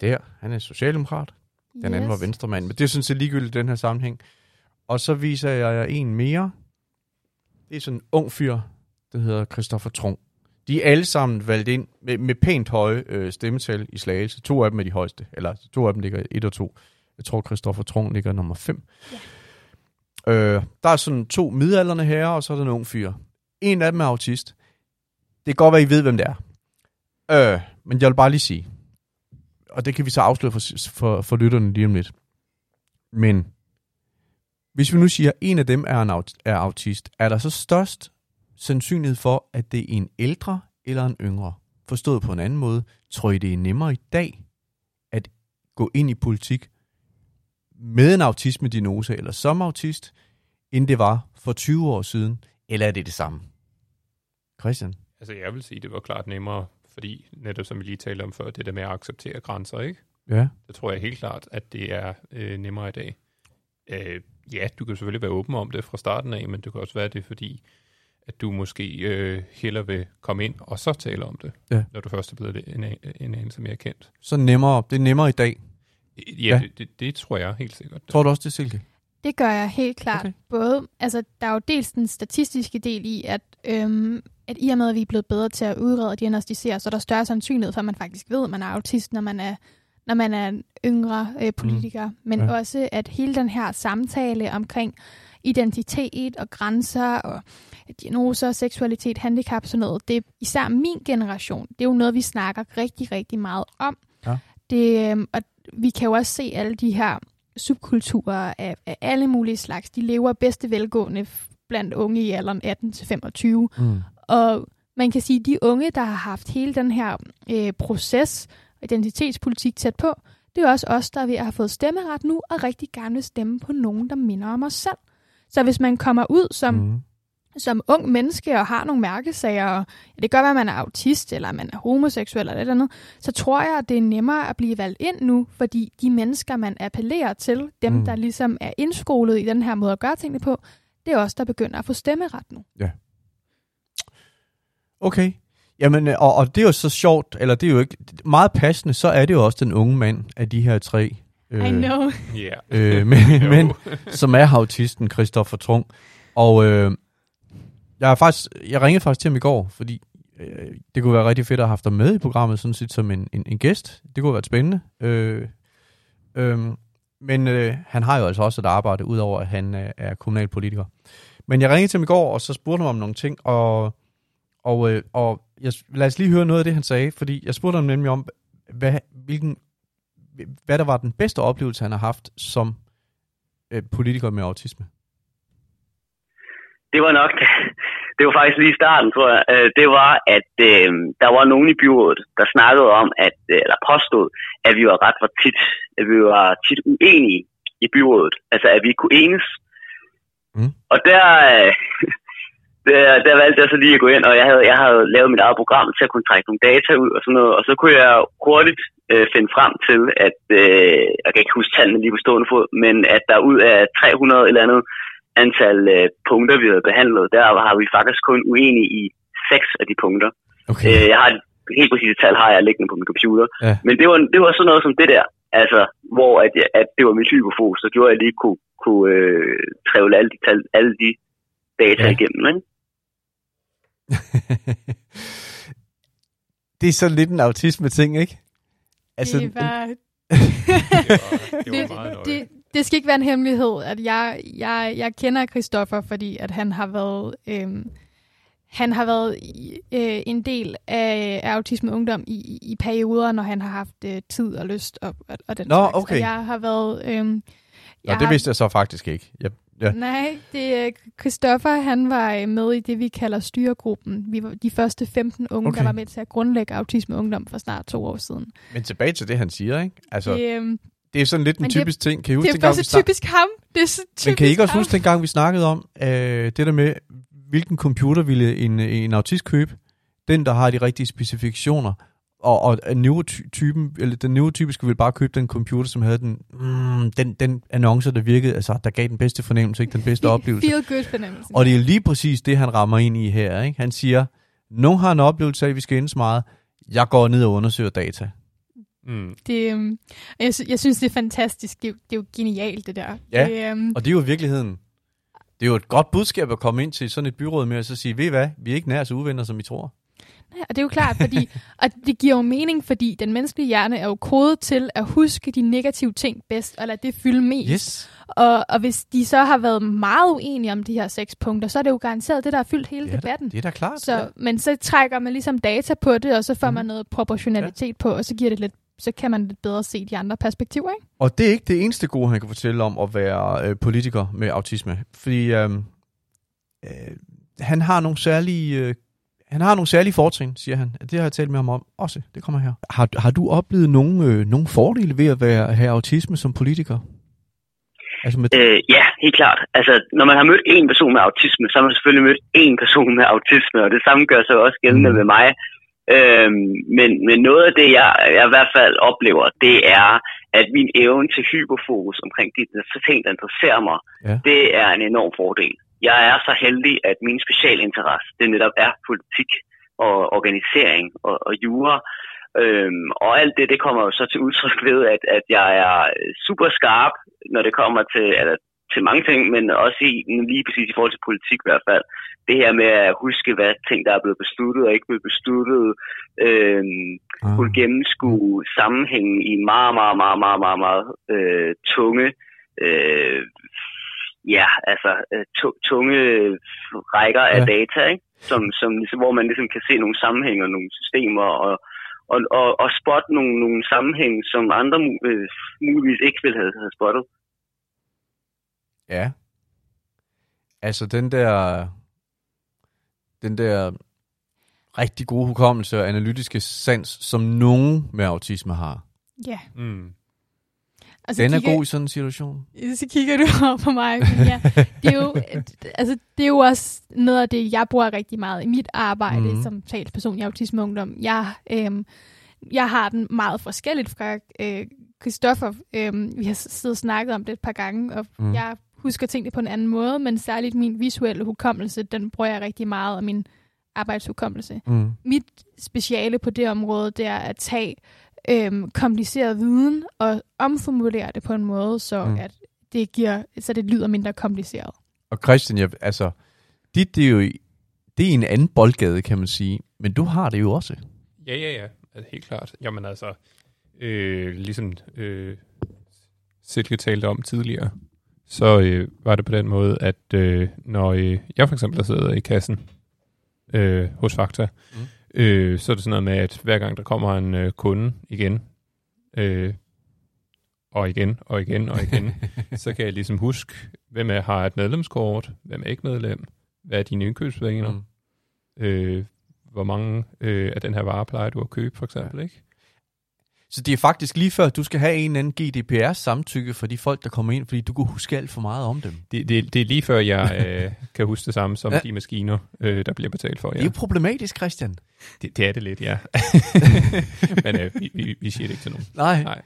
Der, han er socialdemokrat. Den anden var venstremand, men det sådan set ligegyldigt i den her sammenhæng. Og så viser jeg jer en mere. Det er sådan en ung fyr, der hedder Christoffer Trung. De er alle sammen valgt ind med, med pænt høje øh, stemmetal i Slagelse. To af dem er de højeste, eller to af dem ligger et og to. Jeg tror, Christoffer Trung ligger nummer 5. Ja. Øh, der er sådan to midalderne herrer, og så er der en ung fyr. En af dem er autist. Det kan godt være, I ved, hvem det er. Øh, men jeg vil bare lige sige, og det kan vi så afsløre for, for, for lytterne lige om lidt. Men hvis vi nu siger, at en af dem er, en aut- er autist, er der så størst sandsynlighed for, at det er en ældre eller en yngre? Forstået på en anden måde, tror I, det er nemmere i dag at gå ind i politik med en autisme-diagnose eller som autist, end det var for 20 år siden? Eller er det det samme? Christian? Altså jeg vil sige, det var klart nemmere, fordi netop som vi lige talte om før, det der med at acceptere grænser, ikke? Ja. Det tror jeg helt klart, at det er øh, nemmere i dag. Øh, ja, du kan selvfølgelig være åben om det fra starten af, men det kan også være det, er fordi at du måske øh, hellere vil komme ind og så tale om det, Ja. når du først er blevet det- en, en anelse mere kendt. Så nemmere, det er nemmere i dag. Ja, Ja. Det, det, det tror jeg helt sikkert. Tror du også det, Silke? Det gør jeg helt klart. Okay. Både, altså, der er jo dels den statistiske del i, at, øhm, at i og med, at vi er blevet bedre til at udrede og diagnostisere, så er der større sandsynlighed for, at man faktisk ved, at man er autist, når man er, når man er en yngre øh, politiker. Mm. Men ja. også, at hele den her samtale omkring identitet og grænser og diagnoser, seksualitet, handicap, sådan noget, det er især min generation. Det er jo noget, vi snakker rigtig, rigtig meget om. Ja. Det, øhm, og vi kan jo også se alle de her subkulturer af, af alle mulige slags. De lever bedste velgående blandt unge i alderen 18-25. Mm. Og man kan sige, at de unge, der har haft hele den her øh, proces, identitetspolitik tæt på, det er også os, der er ved at have fået stemmeret nu, og rigtig gerne vil stemme på nogen, der minder om os selv. Så hvis man kommer ud som, mm. Som ung menneske og har nogle mærkesager, og ja, det være, at man er autist, eller man er homoseksuel eller et eller andet, så tror jeg, at det er nemmere at blive valgt ind nu, fordi de mennesker, man appellerer til, dem, Mm. der ligesom er indskolet i den her måde at gøre tingene på, det er også der begynder at få stemmeret nu. Okay. Jamen, og, og det er jo så sjovt, eller det er jo ikke meget passende, så er det jo også den unge mand af de her tre. Øh, I know. Ja. Øh, men, men, som er autisten, Christoffer Trung. Og øh, jeg, er faktisk, jeg ringede faktisk til ham i går, fordi øh, det kunne være rigtig fedt at have haft dig med i programmet, sådan set som en, en, en gæst. Det kunne være spændende. Øh, øh, men øh, han har jo altså også et arbejde, udover at han øh, er kommunalpolitiker. Men jeg ringede til ham i går, og så spurgte ham om nogle ting, og, og, øh, og jeg, lad os lige høre noget af det, han sagde, fordi jeg spurgte ham nemlig om, hvad, hvilken, hvad der var den bedste oplevelse, han har haft som øh, politiker med autisme. Det var nok, det var faktisk lige i starten, tror jeg. Øh, det var, at øh, der var nogen i byrådet, der snakkede om, at, øh, eller påstod, at vi var ret for tit, at vi var tit uenige i byrådet. Altså, at vi kunne enes. Mm. Og der, øh, der, der valgte jeg så lige at gå ind, og jeg havde, jeg havde lavet mit eget program til at kunne trække nogle data ud og sådan noget, og så kunne jeg hurtigt øh, finde frem til, at, øh, jeg kan ikke huske tallene lige på stående fod, men at der ud af 300 eller andet antal øh, punkter, vi havde behandlet, der har vi faktisk kun uenige i seks af de punkter. Okay. Øh, jeg har helt præcise tal, har jeg liggende på min computer. Ja. Men det var, det var sådan noget som det der, altså, hvor at, at det var mit hyperfokus, så gjorde jeg lige kunne, kunne øh, trævle alle de, tal, alle de data ja. igennem. Ikke? Det er sådan lidt en autisme-ting, ikke? Altså, det var... det, var, det, var meget det, det skal ikke være en hemmelighed, at jeg, jeg, jeg kender Christoffer, fordi at han har været... Øhm, han har været øh, en del af, af Autisme Ungdom i, i perioder, når han har haft øh, tid og lyst og, og, og den Nå, slags. okay. Og jeg har været... Øh, Nå, det har, vidste jeg så faktisk ikke. Jeg, ja. Nej, det Christoffer, han var øh, med i det, vi kalder styregruppen. Vi var de første 15 unge, okay. der var med til at grundlægge Autisme Ungdom for snart to år siden. Men tilbage til det, han siger, ikke? Altså, det, øh, det er sådan lidt en typisk det, ting. Kan I huske, det er dengang, snak... typisk ham. Det er typisk Men kan I ikke også huske, dengang vi snakkede om øh, det der med, hvilken computer ville en, en autist købe? Den, der har de rigtige specifikationer. Og, og neurotypen, eller den neurotypiske ville bare købe den computer, som havde den, mm, den, den annonce, der virkede, altså der gav den bedste fornemmelse, ikke den bedste oplevelse. Feel good fornemmelse. Og det er lige præcis det, han rammer ind i her. Ikke? Han siger, nogen har en oplevelse af, at vi skal endes meget. Jeg går ned og undersøger data. Mm. Det, um, jeg, jeg synes, det er fantastisk. Det, er, det er jo genialt, det der. Ja, det, um, og det er jo virkeligheden. Det er jo et godt budskab at komme ind til sådan et byråd med, og så sige, ved I hvad, vi er ikke nær så uvenner, som I tror. Ja, og det er jo klart, fordi, og det giver jo mening, fordi den menneskelige hjerne er jo kodet til at huske de negative ting bedst, og lade det fylde mest. Yes. Og, og hvis de så har været meget uenige om de her seks punkter, så er det jo garanteret det, der har fyldt hele ja, debatten. Det er da klart. Så, ja. Men så trækker man ligesom data på det, og så får mm. man noget proportionalitet ja. på, og så giver det lidt så kan man lidt bedre se de andre perspektiver, ikke? Og det er ikke det eneste gode, han kan fortælle om at være øh, politiker med autisme. Fordi øh, øh, han har nogle særlige... Øh, han har nogle særlige fortrin, siger han. Det har jeg talt med ham om også. Det kommer her. Har, har du oplevet nogle, øh, nogle fordele ved at være, have autisme som politiker? Altså med... øh, ja, helt klart. Altså, når man har mødt en person med autisme, så har man selvfølgelig mødt en person med autisme, og det samme gør sig også gældende mm. med mig. Øhm, men, men noget af det, jeg, jeg i hvert fald oplever, det er, at min evne til hyperfokus omkring de ting, der interesserer mig, ja. det er en enorm fordel. Jeg er så heldig, at min specialinteresse, det netop er politik og organisering og, og jura. Øhm, og alt det, det kommer jo så til udtryk ved, at, at jeg er super skarp, når det kommer til, eller til mange ting, men også i, lige præcis i forhold til politik i hvert fald. Det her med at huske, hvad ting, der er blevet besluttet og ikke blevet besluttet, øh, ah. kunne gennemskue sammenhængen i meget, meget, meget, meget, meget, meget øh, tunge, øh, ja, altså øh, tunge rækker af ja. data, ikke? Som, som, ligesom, hvor man ligesom kan se nogle sammenhænge og nogle systemer og, og, og, og spotte nogle, nogle sammenhænge, som andre øh, muligvis ikke ville have, have spottet. Ja. Altså den der, den der rigtig gode hukommelse og analytiske sans, som nogen med autisme har. Ja. Mm. Altså, den er kigger, god i sådan en situation. Så kigger du over på mig. Ja, det, er jo, altså, det er jo også noget af det, jeg bruger rigtig meget i mit arbejde mm. som talsperson i Autisme Ungdom. Jeg, øhm, jeg har den meget forskelligt fra øh, Christoffer. Øhm, vi har siddet og snakket om det et par gange, og mm. jeg husker tingene på en anden måde, men særligt min visuelle hukommelse, den bruger jeg rigtig meget, og min arbejdsudkommelse. Mm. Mit speciale på det område, det er at tage øhm, kompliceret viden og omformulere det på en måde, så Mm. at det giver, så det lyder mindre kompliceret. Og Christian, jeg, altså, dit, det er jo i- det er en anden boldgade, kan man sige. Men du har det jo også. Ja, ja, ja. Altså, helt klart. Jamen altså, øh, ligesom øh, Silke talte om tidligere, så øh, var det på den måde, at øh, når øh, jeg for eksempel sidder i kassen øh, hos Fakta, Mm. Øh, så er det sådan noget med, at hver gang der kommer en øh, kunde igen, øh, og igen, og igen, og igen, så kan jeg ligesom huske, hvem er, har et medlemskort, hvem er ikke medlem, hvad er dine indkøbsvaner, Mm. øh, hvor mange øh, af den her vare plejer du at købe, for eksempel, ikke? Så det er faktisk lige før, at du skal have en eller anden GDPR-samtykke for de folk, der kommer ind, fordi du kunne huske alt for meget om dem. Det, det, det er lige før, jeg øh, kan huske det samme som Ja. ja. de maskiner, øh, der bliver betalt for. Det er Ja. jo problematisk, Christian. Det, det er det lidt, ja. Men øh, vi, vi, vi siger det ikke til nogen. Nej. Nej.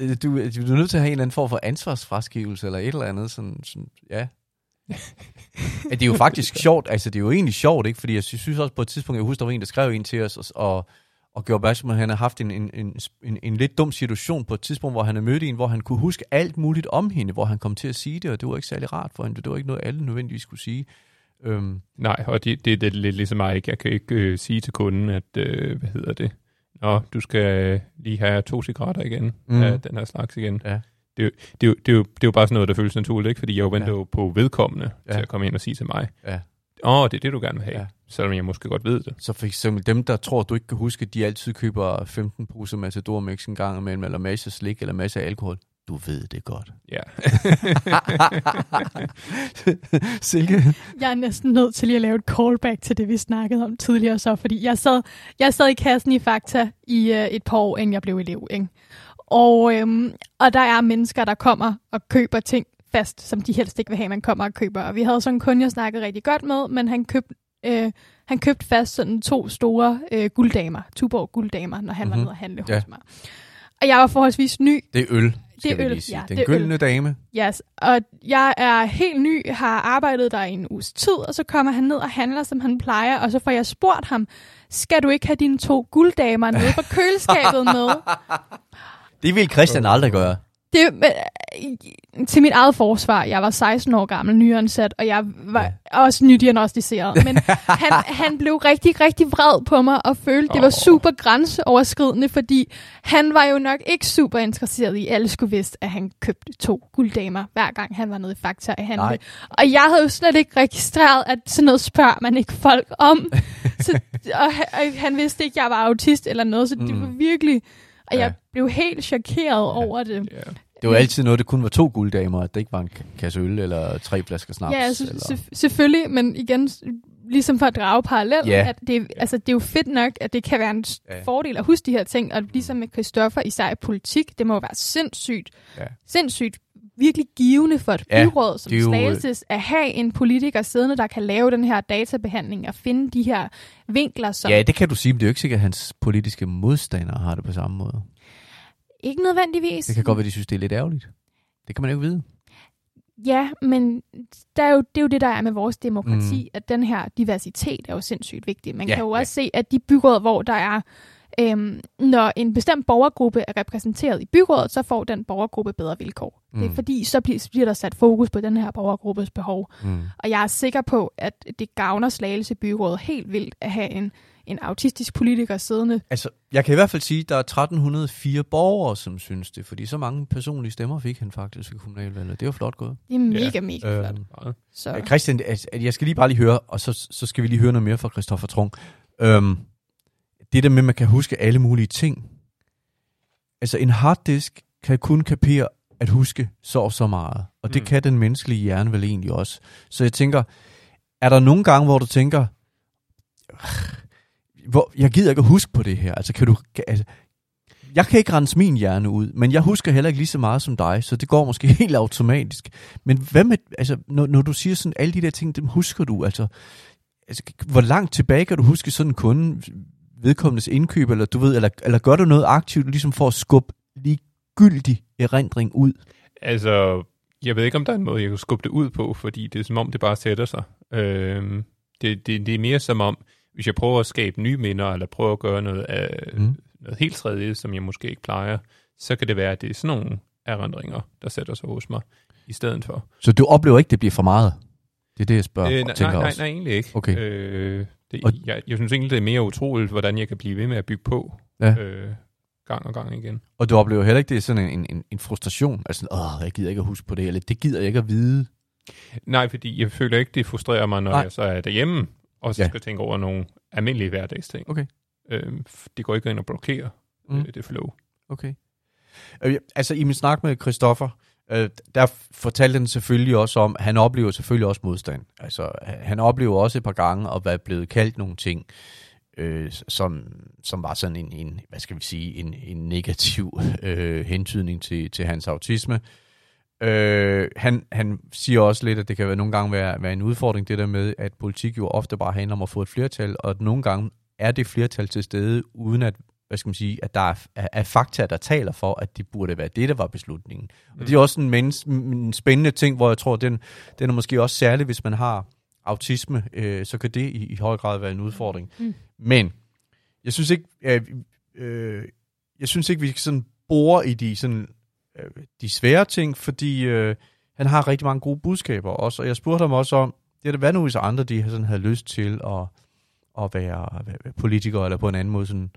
Øh, Du, du er nødt til at have en eller anden form for ansvarsfraskivelse eller et eller andet. Sådan, sådan, ja. Ja, det er jo faktisk sjovt, altså det er jo egentlig sjovt, ikke? Fordi jeg sy- synes også på et tidspunkt, jeg husker, der var en, der skrev ind til os, og, og, og opmærksom, at han har haft en, en, en, en, en lidt dum situation på et tidspunkt, hvor han havde mødt en, hvor han kunne huske alt muligt om hende, hvor han kom til at sige det, og det var ikke særlig rart for hende. Det var ikke noget, alle nødvendigvis skulle sige. Øhm, Nej, og det, det, det er lidt ligesom mig. ikke? Jeg kan ikke øh, sige til kunden, at, øh, hvad hedder det? Nå, du skal øh, lige have to cigaretter igen, Mm. af den her slags igen. Ja. Det, er det, er det, er jo, det er jo bare sådan noget, der føles naturligt, ikke? Fordi jeg jo venter Ja. på vedkommende Ja. til at komme ind og sige til mig, Ja. åh, oh, det er det, du gerne vil have. Ja. Selvom jeg måske godt ved det. Så for eksempel dem, der tror, du ikke kan huske, at de altid køber 15 poser Matador Mix en gang imellem, eller masser af slik, eller masser af alkohol. Du ved det godt. Ja. Silke? Jeg er næsten nødt til lige at lave et callback til det, vi snakkede om tidligere så, fordi jeg sad, jeg sad i kassen i Fakta i øh, et par år, inden jeg blev elev. Ikke? Og, øhm, og der er mennesker, der kommer og køber ting fast, som de helst ikke vil have, man kommer og køber. Og vi havde sådan en kunde, jeg snakkede rigtig godt med, men han købte, øh, han købte fast sådan to store øh, gulddamer, Tuborg gulddamer, når han mm-hmm. var Mhm. nede og handle Ja. hos mig. Og jeg var forholdsvis ny, Det er øl, skal Det er øl, sige. ja, Den det øl. gyldne dame. Yes, og jeg er helt ny, har arbejdet der i en uges tid, og så kommer han ned og handler, som han plejer, og så får jeg spurgt ham, skal du ikke have dine to gulddamer nede på køleskabet med? Det vil Christian aldrig gøre. Det, øh, til mit eget forsvar, jeg var 16 år gammel, nyansat, og jeg var Ja. ja. også nydiagnostiseret. Men han, han blev rigtig, rigtig vred på mig, og følte, det var super grænseoverskridende, fordi han var jo nok ikke super interesseret i, at alle skulle vidste, at han købte to gulddamer, hver gang han var nede i Fakta at handle. Nej. Og jeg havde jo slet ikke registreret, at sådan noget spørger man ikke folk om. så, og, han, og han vidste ikke, at jeg var autist eller noget, så det Mm. var virkelig... Og Ja. jeg blev helt chokeret over det. ja. Det var altid noget, det kun var to gulddamer, at det ikke var en kasse øl eller tre flasker snaps. Ja, altså, eller... se- selvfølgelig, men igen, ligesom for at drage parallel, Ja. at det, altså, det er jo fedt nok, at det kan være en Ja. fordel at huske de her ting, og ligesom med Christoffer, især i politik, det må jo være sindssygt, Ja. sindssygt virkelig givende for et Ja, byråd som jo- Slagelses, at have en politiker siddende, der kan lave den her databehandling og finde de her vinkler, som Ja, det kan du sige, men det er jo ikke sikkert, at hans politiske modstandere har det på samme måde. Ikke nødvendigvis... Det kan godt være, de synes, det er lidt ærgerligt. Det kan man jo ikke vide. Ja, men der er jo, det er jo det, der er med vores demokrati, Mm. mm. at den her diversitet er jo sindssygt vigtig. Man Ja, kan jo ja. også se, at de byråd, hvor der er, øhm, når en bestemt borgergruppe er repræsenteret i byrådet, så får den borgergruppe bedre vilkår. Mm. Det Mm. er fordi, så bliver, der sat fokus på den her borgergruppes behov. Mm. Og jeg er sikker på, at det gavner Slagelse byråd helt vildt at have en, en autistisk politiker siddende. Altså, jeg kan i hvert fald sige, at der er 1304 borgere, som synes det, fordi så mange personlige stemmer fik han faktisk ved kommunalvalget. Det var flot gået. Det er mega, mega Øh, flot. Meget. Så. Ja. Christian, altså, jeg skal lige bare lige høre, og så, så skal vi lige høre noget mere fra Christoffer Trung. Øhm, det der med, at man kan huske alle mulige ting. Altså, en harddisk kan kun kapere at huske så og så meget. Og det Mm. kan den menneskelige hjerne vel egentlig også. Så jeg tænker, er der nogle gange, hvor du tænker, hvor, jeg gider ikke at huske på det her. Altså, kan du, kan, altså, jeg kan ikke rense min hjerne ud, men jeg husker heller ikke lige så meget som dig, så det går måske helt automatisk. Men hvad med, altså, når, når du siger sådan, alle de der ting, dem husker du, altså, altså, hvor langt tilbage kan du huske sådan en kunde, vedkommendes indkøb, eller du ved, eller, eller gør du noget aktivt, ligesom for at skubbe ligegyldig erindring ud? Altså, jeg ved ikke, om der er en måde, jeg kan skubbe det ud på, fordi det er som om, det bare sætter sig. Øh, det, det, det er mere som om, hvis jeg prøver at skabe nye minder, eller prøver at gøre noget, af, mm. noget helt tredje, som jeg måske ikke plejer, så kan det være, at det er sådan nogle erindringer, der sætter sig hos mig i stedet for. Så du oplever ikke, det bliver for meget? Det er det, jeg spørger øh, nej, tænker nej, nej, også. nej, egentlig ikke. Okay. Øh, det, jeg, jeg synes egentlig, det er mere utroligt, hvordan jeg kan blive ved med at bygge på Ja. øh, gang og gang igen. Og du oplever heller ikke, det er sådan en, en, en frustration? Altså, åh, jeg gider ikke at huske på det, eller det gider jeg ikke at vide. Nej, fordi jeg føler ikke, det frustrerer mig, når Nej. jeg så er derhjemme, og så Ja. skal tænke over nogle almindelige hverdagsting. Okay. Øh, det går ikke ind og blokerer Mm. øh, det flow. Okay. Øh, altså, i min snak med Christoffer, øh, der fortalte han selvfølgelig også om, han oplever selvfølgelig også modstand. Altså, han- han oplever også et par gange at være blevet kaldt nogle ting, øh, som, som var sådan en, en, hvad skal vi sige, en, en negativ øh, hentydning til, til hans autisme. Øh, han, han siger også lidt, at det kan være, nogle gange være, være en udfordring, det der med, at politik jo ofte bare handler om at få et flertal, og at nogle gange er det flertal til stede, uden at hvad skal man sige, at der er, er, er fakta, der taler for, at det burde være det, der var beslutningen. Mm. Og det er også en, mens, en spændende ting, hvor jeg tror, den, den er måske også særlig, hvis man har autisme, øh, så kan det i, i høj grad være en udfordring. Mm. Men jeg synes ikke, øh, øh, jeg synes ikke, vi skal sådan bore i de, sådan, øh, de svære ting, fordi øh, han har rigtig mange gode budskaber også, og jeg spurgte ham også om, det er det, hvad nu hvis andre de sådan havde lyst til at, at være, være politikere, eller på en anden måde sådan,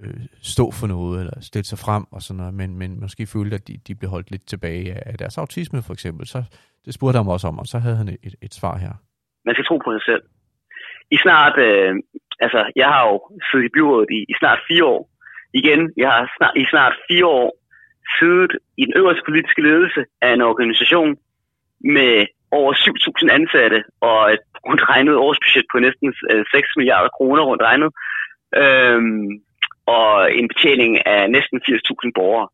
øh, stå for noget, eller stille sig frem, og sådan noget, men, men måske følte, at de, de blev holdt lidt tilbage af, af deres autisme, for eksempel. Så det spurgte han også om, og så havde han et, et svar her. Man skal tro på sig selv. I snart, øh, altså jeg har jo siddet i byrådet i, i snart fire år. Igen, jeg har snart, i snart fire år siddet i den øverste politiske ledelse af en organisation med over 7.000 ansatte og et rundt regnet årsbudget på næsten øh, 6 milliarder kroner rundt regnet. Øhm, og en betjening af næsten 80.000 borgere.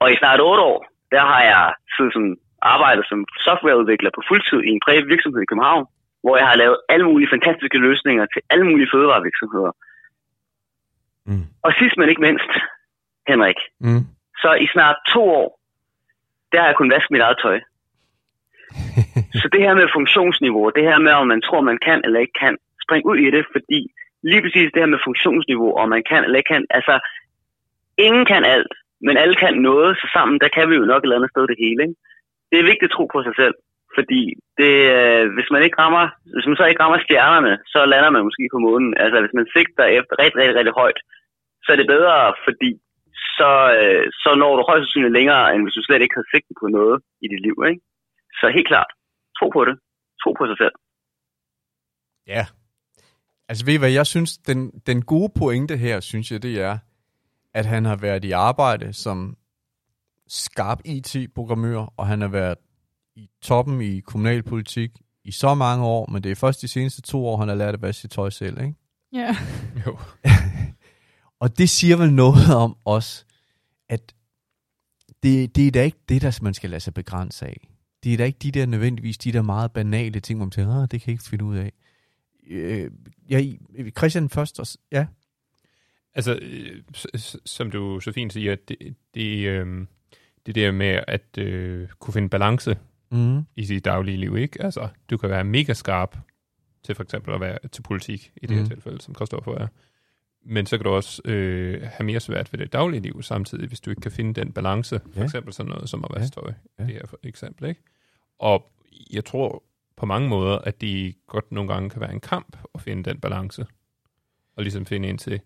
Og i snart 8 år, der har jeg siddet som arbejdet som softwareudvikler på fuldtid i en privat virksomhed i København, hvor jeg har lavet alle mulige fantastiske løsninger til alle mulige fødevarevirksomheder. Mm. Og sidst men ikke mindst, Henrik, Mm. Så i snart to år, der har jeg kun vasket mit eget tøj. så det her med funktionsniveau, det her med, om man tror, man kan eller ikke kan, spring ud i det, fordi lige præcis det her med funktionsniveau, om man kan eller ikke kan, altså, ingen kan alt, men alle kan noget, så sammen, der kan vi jo nok et eller andet sted det hele. Ikke? Det er vigtigt at tro på sig selv, fordi det, øh, hvis man ikke rammer, hvis man så ikke rammer stjernerne, så lander man måske på månen. Altså, hvis man sigter efter rigtig, rigtig, rigtig højt, så er det bedre, fordi så, øh, så når du højst sandsynligt længere, end hvis du slet ikke havde sigtet på noget i dit liv. Ikke? Så helt klart, tro på det. Tro på sig selv. Ja. Altså ved I hvad, jeg synes, den, den gode pointe her, synes jeg, det er, at han har været i arbejde som skarp IT-programmør, og han har været i toppen i kommunalpolitik i så mange år, men det er først de seneste to år, han har lært at vaske sit tøj selv, ikke? Ja. Jo. Og det siger vel noget om os, at det, det er da ikke det, der man skal lade sig begrænse af. Det er da ikke de der nødvendigvis, de der meget banale ting, hvor man tænker, "Ah, det kan jeg ikke finde ud af. Øh, ja, Christian først også. Ja. Altså, øh, som du så fint siger, det, det, øh, det der med at øh, kunne finde balance Mm. i sit daglige liv, ikke? Altså, du kan være mega skarp til for eksempel at være til politik, i det her Mhm. tilfælde, som Kristoffer er. Men så kan du også øh, have mere svært ved det daglige liv samtidig, hvis du ikke kan finde den balance. For Ja. eksempel sådan noget som at Ja. vaske tøj, Ja. det her for eksempel, ikke? Og jeg tror på mange måder, at de godt nogle gange kan være en kamp at finde den balance. Og ligesom finde ind til,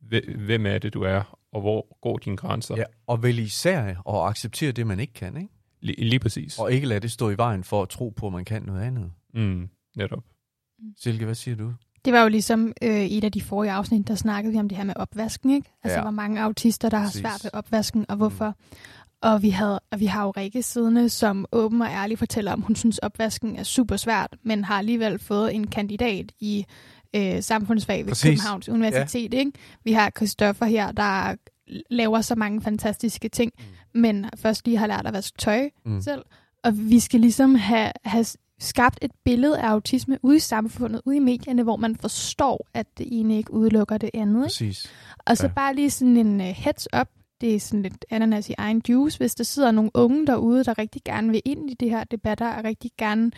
hve- hvem er det, du er, og hvor går dine grænser. ja. Og vel især at acceptere det, man ikke kan, ikke? Lige, lige præcis. Og ikke lade det stå i vejen for at tro på, at man kan noget andet. Mm, netop. Silke, hvad siger du? Det var jo ligesom øh, et af de forrige afsnit, der snakkede vi om det her med opvasken, ikke? Altså, Ja. hvor mange autister, der Præcis. har svært ved opvasken, og hvorfor. Mm. Og vi, havde, og vi har jo Rikke siddende, som åben og ærligt fortæller om, hun synes, opvasken er super svært, men har alligevel fået en kandidat i øh, samfundsfag ved Præcis. Præcis. Københavns Universitet. Ja. Ikke? Vi har Christoffer her, der laver så mange fantastiske ting, mm. men først lige har lært at vaske tøj Mm. mm. selv. Og vi skal ligesom have, have skabt et billede af autisme ude i samfundet, ude i medierne, hvor man forstår, at det ene ikke udelukker det andet. Ikke? Præcis. Og så Ja. bare lige sådan en uh, heads up, det er sådan lidt ananas i egen juice. Hvis der sidder nogle unge derude, der rigtig gerne vil ind i det her debatter, og rigtig gerne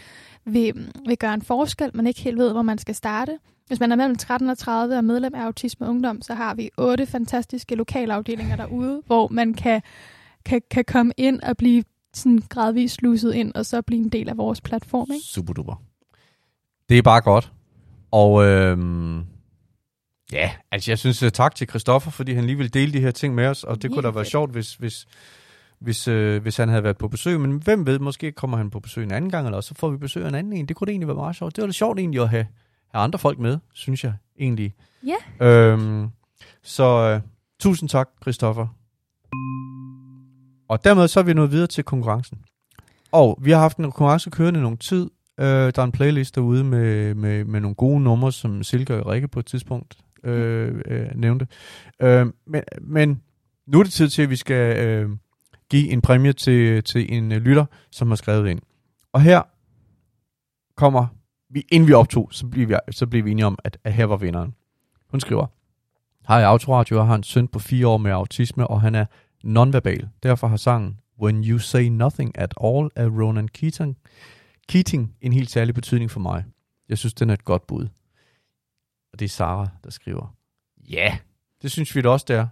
vil, vil gøre en forskel, men ikke helt ved, hvor man skal starte. Hvis man er mellem 13 og 30 og medlem af Autisme Ungdom, så har vi otte fantastiske lokalafdelinger derude, hvor man kan, kan, kan komme ind og blive sådan gradvist sluset ind, og så blive en del af vores platform. Ikke? Super duper. Det er bare godt. Og øhm, ja, altså jeg synes uh, tak til Christoffer, fordi han lige ville dele de her ting med os, og det Mega kunne da være sjovt, hvis, hvis, hvis, øh, hvis han havde været på besøg. Men hvem ved, måske kommer han på besøg en anden gang, eller så får vi besøg af en anden en. Det kunne det egentlig være meget sjovt. Det var da sjovt egentlig at have, have andre folk med, synes jeg egentlig. Ja. Øhm, så øh, tusind tak, Christoffer. Og dermed så er vi nået videre til konkurrencen. Og vi har haft en konkurrence kørende i nogen tid. Øh, der er en playlist derude med, med, med nogle gode numre, som Silke og Rikke på et tidspunkt øh, øh, nævnte. Øh, men, men nu er det tid til, at vi skal øh, give en præmie til, til en øh, lytter, som har skrevet ind. Og her kommer, vi, inden vi optog, så blev vi, så blev vi enige om, at, at her var vinderen. Hun skriver, Hej Autoradio, jeg har en søn på fire år med autisme, og han er nonverbal. Derfor har sangen When You Say Nothing At All af Ronan Keating, Keating en helt særlig betydning for mig. Jeg synes, den er et godt bud. Og det er Sara, der skriver. Ja, yeah, det synes vi da også, det er.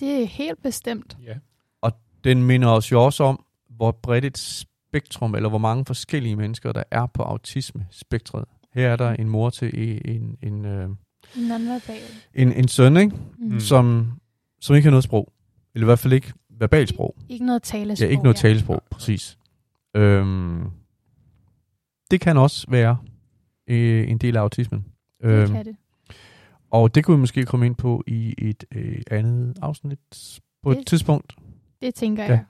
Det er helt bestemt. Ja. Den minder os jo også om, hvor bredt et spektrum, eller hvor mange forskellige mennesker, der er på autisme-spektret. Her er der en mor til en, en, øh, Nonverbal. en, en søn, ikke? Mm. Som, som ikke har noget sprog. Eller i hvert fald ikke verbalt sprog. Ikke noget talesprog. Ja, ikke noget talesprog, præcis. Øhm, det kan også være øh, en del af autismen. Det Øhm, kan det. og det kunne vi måske komme ind på i et øh, andet afsnit på et Det- tidspunkt. Det tænker Ja.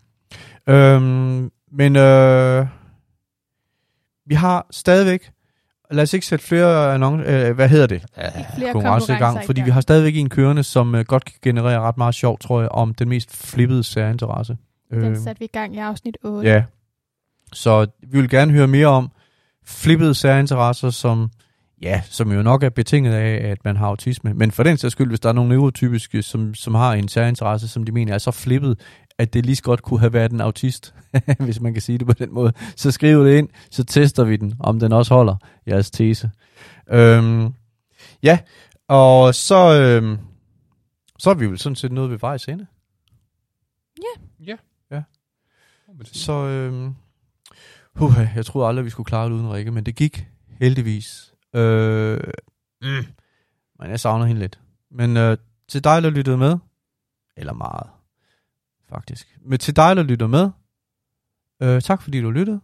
jeg. Øhm, men øh, vi har stadigvæk, lad os ikke sætte flere annoncer, øh, hvad hedder det? flere konkurrencer i gang, fordi vi har stadigvæk en kørende, som øh, godt kan generere ret meget sjov, tror jeg, om den mest flippede særinteresse. Den satte vi i gang i afsnit 8. Ja. Så vi vil gerne høre mere om flippede særinteresser, som, ja, som jo nok er betinget af, at man har autisme. Men for den sags skyld, hvis der er nogle neurotypiske, som, som har en særinteresse, som de mener er så flippet, at det lige så godt kunne have været en autist, hvis man kan sige det på den måde, så skriv det ind, så tester vi den, om den også holder jeres tese. Øhm, ja, og så, øhm, så er vi vel sådan set nået ved vejs ende. Så, øhm, uh, jeg troede aldrig, vi skulle klare det uden Rikke, men det gik heldigvis. Øh, mm, men jeg savner hende lidt. Men øh, til dig, der lyttede med, eller meget, faktisk. Men til dig, der lytter med, øh, tak fordi du lyttede.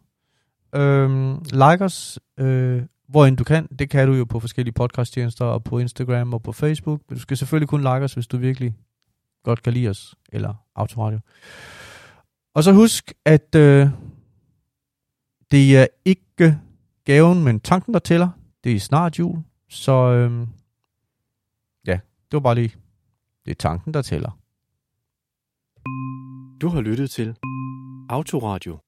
Øh, like os, øh, hvor end du kan. Det kan du jo på forskellige podcasttjenester, og på Instagram og på Facebook. Men du skal selvfølgelig kun like os, hvis du virkelig godt kan lide os, eller autoradio. Og så husk, at øh, det er ikke gaven, men tanken, der tæller. Det er snart jul, så øh, ja, det var bare lige, det er tanken, der tæller. Du har lyttet til Autoradio.